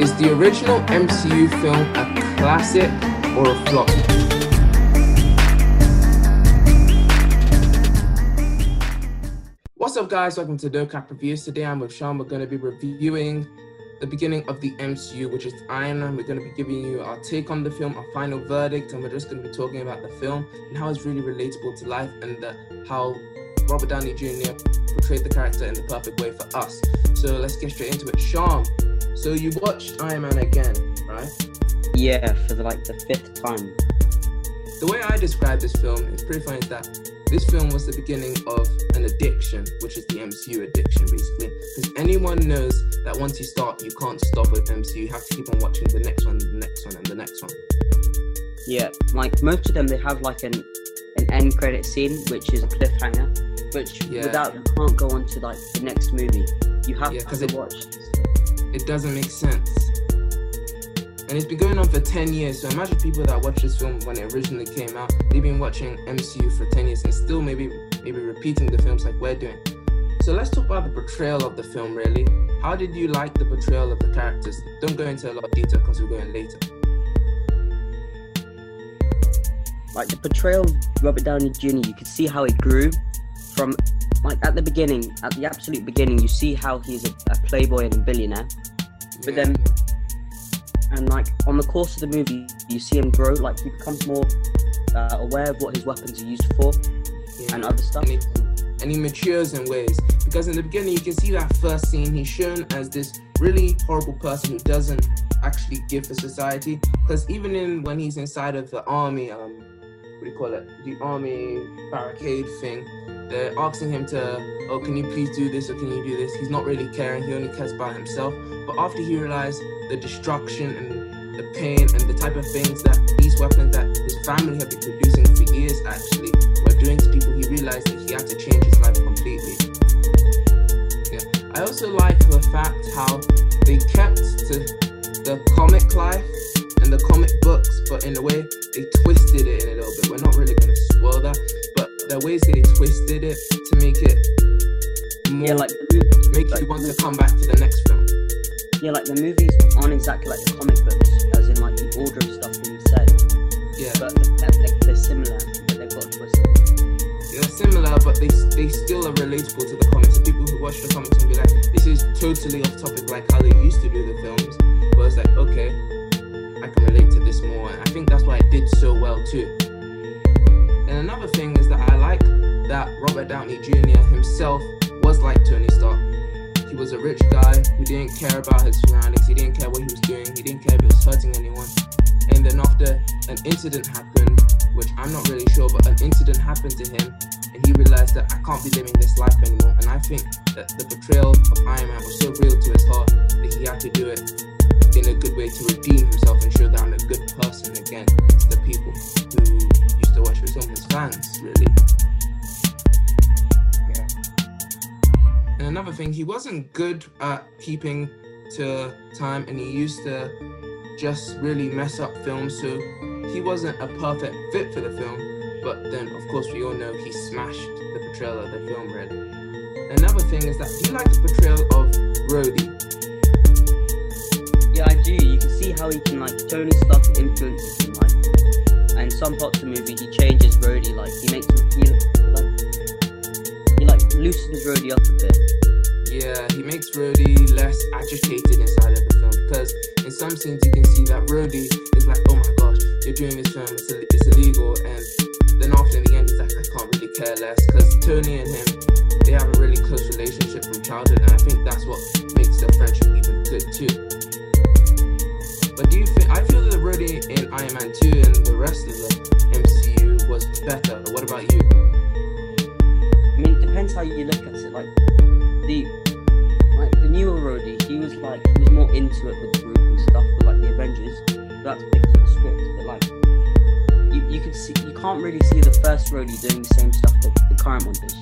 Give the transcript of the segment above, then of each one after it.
Is the original MCU film a classic or a flop? What's up, guys? Welcome to No Cap Reviews. Today I'm with Sean. We're going to be reviewing the beginning of the MCU, which is Iron Man. We're going to be giving you our take on the film, our final verdict, and we're just going to be talking about the film and how it's really relatable to life and the, how Robert Downey Jr. portrayed the character in the perfect way for us. So let's get straight into it. Sean, so you watched Iron Man again, right? Yeah, for the, like the fifth time. The way I describe this film is pretty funny. Is that this film was the beginning of an addiction, which is the MCU addiction, basically. Because anyone knows that once you start, you can't stop with MCU. You have to keep on watching the next one, the next one, and the next one. Yeah, like most of them, they have like an an end credit scene, which is a cliffhanger, which Yeah. without you can't go on to like the next movie. You have Yeah, to it- watch. It doesn't make sense. And it's been going on for 10 years, so imagine people that watched this film when it originally came out. They've been watching MCU for 10 years and still maybe maybe repeating the films like we're doing. So let's talk about the portrayal of the film, really. How did you like the portrayal of the characters? Don't go into a lot of detail because we're going later. Like the portrayal of Robert Downey Jr., you could see how he grew from like at the beginning, at the absolute beginning, you see how he's a, a playboy and a billionaire. But Yeah. then- and like on the course of the movie you see him grow like he becomes more uh, aware of what his weapons are used for Yeah. and other stuff And he, and he matures in ways because in the beginning you can see that first scene he's shown as this really horrible person who doesn't actually give for society because even in when he's inside of the army um what do you call it the army barricade thing they're asking him to oh can you please do this or can you do this he's not really caring he only cares about himself but after he realized the destruction and the pain and the type of things that these weapons that his family have been producing for years actually were doing to people, he realized that he had to change his life completely. Yeah. I also like the fact how they kept to the comic life the comic books, but in a way they twisted it in a little bit. We're not really gonna spoil that, but the ways they twisted it to make it more yeah like make like- you want to come back to the next film. yeah like the movies aren't exactly like the comic books as in like the order of stuff being said Yeah. but they're similar but they've got twisted they're similar, but they they still are relatable to the comics. The people who watch the comics and be like, this is totally off topic, like how they used to do the films. But it's like, okay, think that's why it did so well too. And another thing is that I like that Robert Downey Jr. himself was like Tony Stark. He was a rich guy who didn't care about his surroundings. He didn't care what he was doing. He didn't care if he was hurting anyone. And then after an incident happened, which I'm not really sure, but an incident happened to him, he realized that I can't be living this life anymore. And I think that the portrayal of Iron Man was so real to his heart that he had to do it in a good way to redeem himself and show that I'm a good person again to the people who used to watch the film, his fans, really. Yeah. And another thing, he wasn't good at keeping to time, and he used to just really mess up films. So he wasn't a perfect fit for the film. But then, of course, we all know he smashed the portrayal of the film. Really. Another thing is that he liked the portrayal of Rhodey. yeah i do you can see how he can like tony stark influences him like and some parts of the movie he changes Rhodey like he makes him feel like he like loosens Rhodey up a bit Yeah, he makes Rhodey less agitated inside of the film because in some scenes you can see that Rhodey is like, oh my gosh, you're doing this film, it's, Ill- less because Tony and him, they have a really close relationship from childhood. And I think that's what makes their friendship even good too. But do you think, I feel that the in Iron Man 2 and the rest of the MCU was better. What about you? I mean, it depends how you look at it. Like the like the newer Rhodey, he was like he was more into it with the group and stuff with like the Avengers. That's because of the script. But like you, you can see you can't really see the first Rhodey doing the same stuff that the current one does.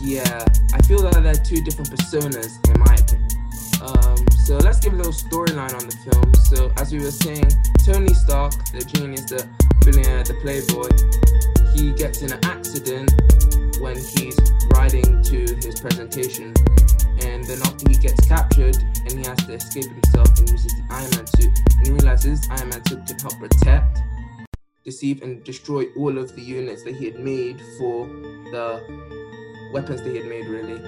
Yeah, I feel that they're two different personas in my opinion. Um, so let's give a little storyline on the film. So as we were saying, Tony Stark, the genius, the billionaire, the playboy, he gets in an accident when he's riding to his presentation. And then after he gets captured and he has to escape himself and uses the Iron Man suit, and he realizes Iron Man suit can help protect, deceive, and destroy all of the units that he had made for the weapons that he had made, really.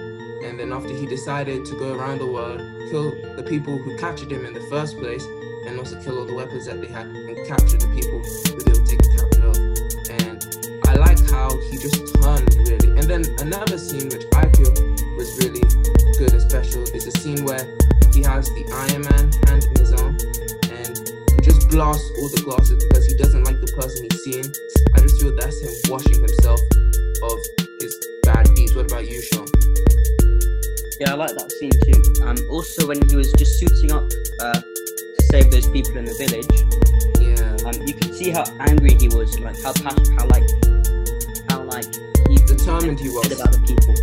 And then after he decided to go around the world, kill the people who captured him in the first place, and also kill all the weapons that they had, and capture the people who they were taking capture of. And I like how he just turned really. And then another scene which I feel was really good and special is a scene where he has the Iron Man hand in his arm, just blasts all the glasses because he doesn't like the person he's seeing. I just feel that's him washing himself of his bad deeds. What about you, Sean? Yeah, I like that scene too. Um, also when he was just suiting up uh, to save those people in the village, Yeah. um, you could see how angry he was, like how passionate, how like, how like he Determined he was. about the people.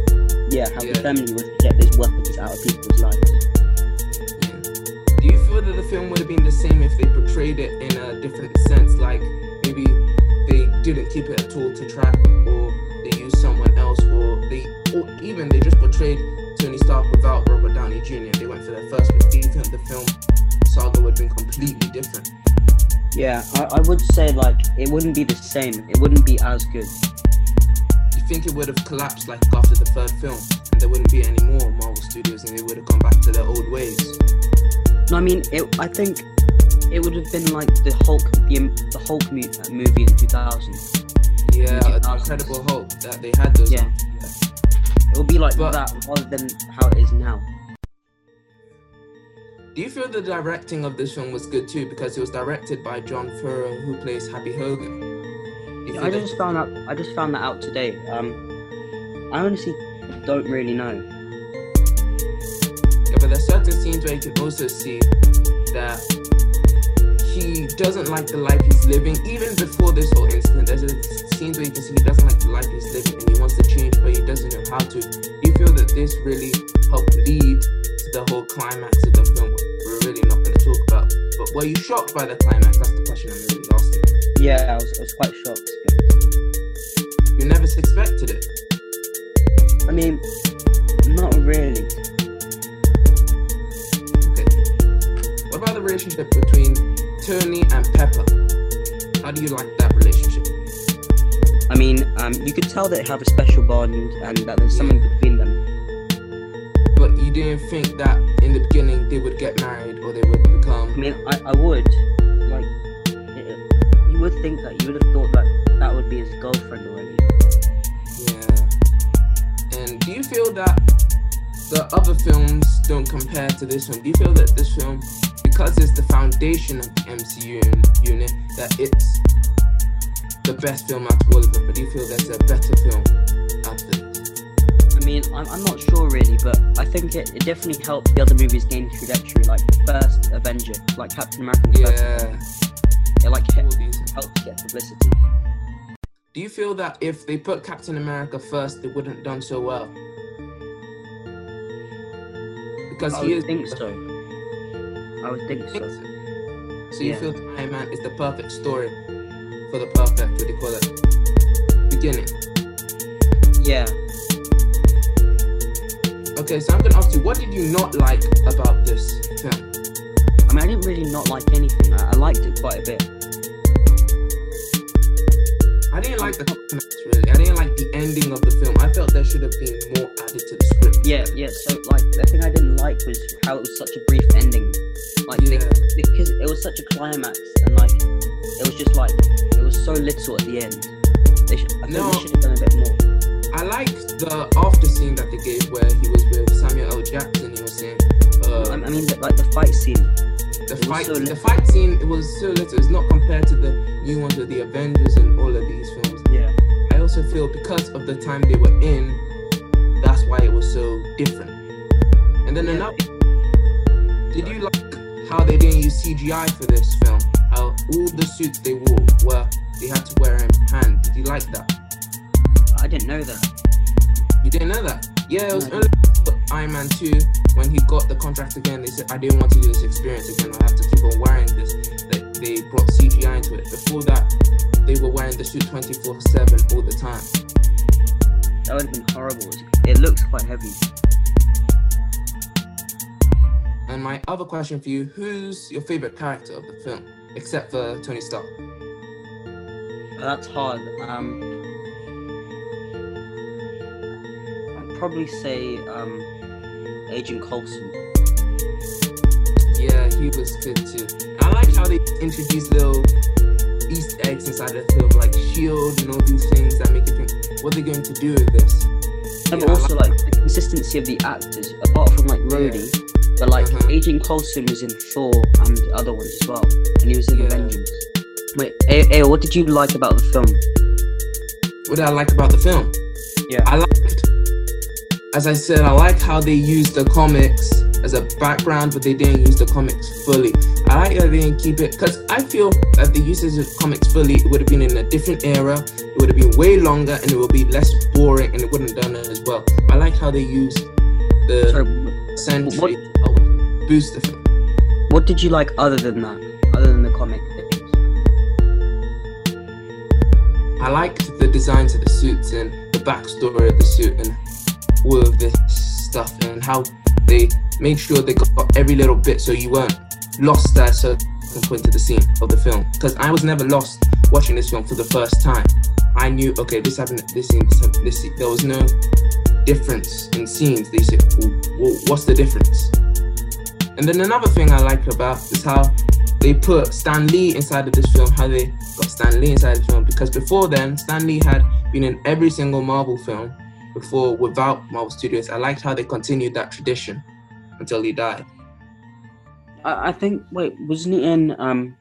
Yeah, how Yeah. determined he was to get those weapons out of people's lives. Do you feel that the film would have been the same if they portrayed it in a different sense? Like maybe they didn't keep it at all to track, or they used someone else, or they, or even they just portrayed Tony Stark without Robert Downey Jr. They went for their first. But do you think the film saga would have been completely different? Yeah, I, I would say like it wouldn't be the same. It wouldn't be as good. You think it would have collapsed like after the third film, there wouldn't be any more Marvel Studios, and they would have gone back to their old ways? No, I mean, it, I think it would have been like the Hulk, the, the Hulk uh, movie in 2000. Yeah, Yeah. the Incredible Hulk that they had those. Yeah. It would be like But- that rather than how it is now. Do you feel the directing of this film was good too because it was directed by Jon Favreau, who plays Happy Hogan? Yeah, I just found out. I just found that out today. Um, I honestly don't really know. yeah, but there's certain scenes where you can also see that he doesn't like the life he's living. Even before this whole incident, there's a scenes where you can see he doesn't like the life he's living and he wants to change, but he doesn't know how to. You feel that this really helped lead to the whole climax of the film? We're really not going to talk about. But were you shocked by the climax? That's the question I'm really asking. Yeah, I was, I was quite shocked. To be honest. You never expected it. I mean, not really. Okay. What about the relationship between Tony and Pepper? How do you like that relationship? I mean, um, you could tell they have a special bond and that there's something between them. But you didn't think that in the beginning they would get married or they would become. I mean, I, I would like. It, you would think that. You would have thought that that would be his girlfriend already. Yeah. And do you feel that the other films don't compare to this one? Do you feel that this film, because it's the foundation of the MCU unit, that it's the best film out of all of them? But do you feel there's a better film out of it? I mean, I'm, I'm not sure really, but I think it, it definitely helped the other movies gain trajectory. Like the first Avenger, like Captain America, the first Yeah. it like All helped, these. helped get publicity. Do you feel that if they put Captain America first, they wouldn't have done so well? Because I he would is. think so. I would think Think so. so. So you Yeah. feel that Iron Man is the perfect story for the perfect, what do you call it? Beginning. Yeah. Okay, so I'm gonna ask you, what did you not like about this film? I mean, I didn't really not like anything. I, I liked it quite a bit. I didn't like the climax really. I didn't like the ending of the film. I felt there should have been more added to the script. Yeah, yeah. So like, the thing I didn't like was how it was such a brief ending. Like, they- Yeah. because it was such a climax, and like, it was just like it was so little at the end. They should, I No. they should have done a bit more. I liked the after scene that they gave where he was with Samuel L. Jackson. He was saying, uh, I mean, like the fight scene. The It fight, so the fight scene, it was so little. It's not compared to the new ones of the Avengers and all of these films. Yeah. I also feel because of the time they were in, that's why it was so different. And then Yeah. another, did you like how they didn't use CGI for this film? How all the suits they wore were they had to wear in hand. Did you like that? I didn't know that. You didn't know that? Yeah, it was for Iron Man 2 when he got the contract again. They said, I didn't want to do this experience again. I have to keep on wearing this. That they brought CGI into it. Before that, they were wearing the suit 24 7 all the time. That would have been horrible. It looks quite heavy. And my other question for you who's your favorite character of the film, except for Tony Stark? That's hard. Um, probably say um, Agent Coulson. Yeah, he was good too. I like how they introduced little Easter eggs inside the film, like shield and all these things that make you think, what are they going to do with this? And Yeah, also like the consistency of the actors, apart from like Rhodey, but like Uh-huh. Agent Coulson was in Thor and the other ones as well, and he was in Yeah. Avengers. Wait, A- A- what did you like about the film? What did I like about the film? Yeah. I liked, as I said, I like how they used the comics as a background, but they didn't use the comics fully. I like that they didn't keep it because I feel that the usage of comics fully it would have been in a different era. It would have been way longer, and it would be less boring, and it wouldn't have done it as well. I like how they used the Sorry, century what- boost the film. what did you like other than that? Other than the comic? I liked the designs of the suits and the backstory of the suit and all of this stuff and how they made sure they got every little bit so you weren't lost at a certain point to the scene of the film. Because I was never lost watching this film for the first time. I knew, okay, this happened, this scene, this happened, this scene. There was no difference in scenes. They said, "Well, what's the difference? And then another thing I like about is how they put Stan Lee inside of this film, how they got Stan Lee inside the film. Because before then, Stan Lee had been in every single Marvel film before without Marvel Studios. I liked how they continued that tradition until he died. I, I think. Wait, wasn't he in? Um,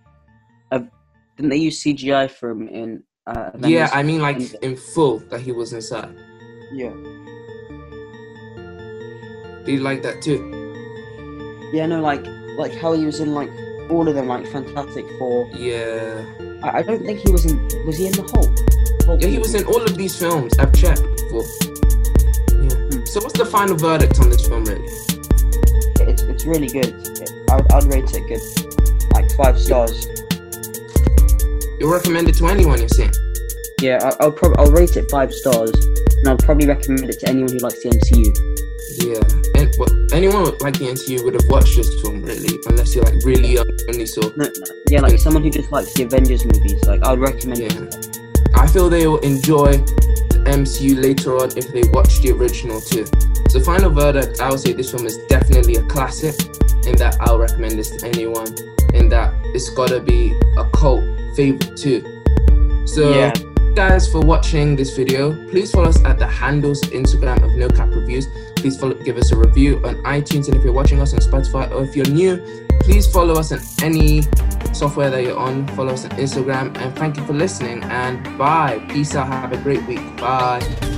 uh, didn't they use CGI for him in? Uh, yeah, I mean, like in full that he was inside. yeah, Do you like that too? yeah. No, like like how he was in like all of them, like Fantastic Four. Yeah. I, I don't think he was in. Was he in the Hulk? Hulk Yeah, he was in all of these films. I've checked before. So, what's the final verdict on this film, really? It's it's really good. I'd, I'd rate it good, like five stars. You'll recommend it to anyone, you're saying? Yeah, I, I'll probably I'll rate it five stars, and I'll probably recommend it to anyone who likes the MCU. Yeah. And well, anyone with- like the MCU would have watched this film, really, unless you're like really young and you saw. No, no, yeah, like someone who just likes the Avengers movies. Like I'd recommend Yeah. it. I feel they will enjoy MCU later on if they watch the original too. So, final verdict, I would say this film is definitely a classic, in that I'll recommend this to anyone, in that it's gotta be a cult favorite too. So, Yeah. guys, for watching this video, please follow us at the handles Instagram of No Cap Reviews. Please follow, give us a review on iTunes, and if you're watching us on Spotify or if you're new, please follow us on any software that you're on. Follow us on Instagram, and thank you for listening. And bye. Peace out. Have a great week. Bye.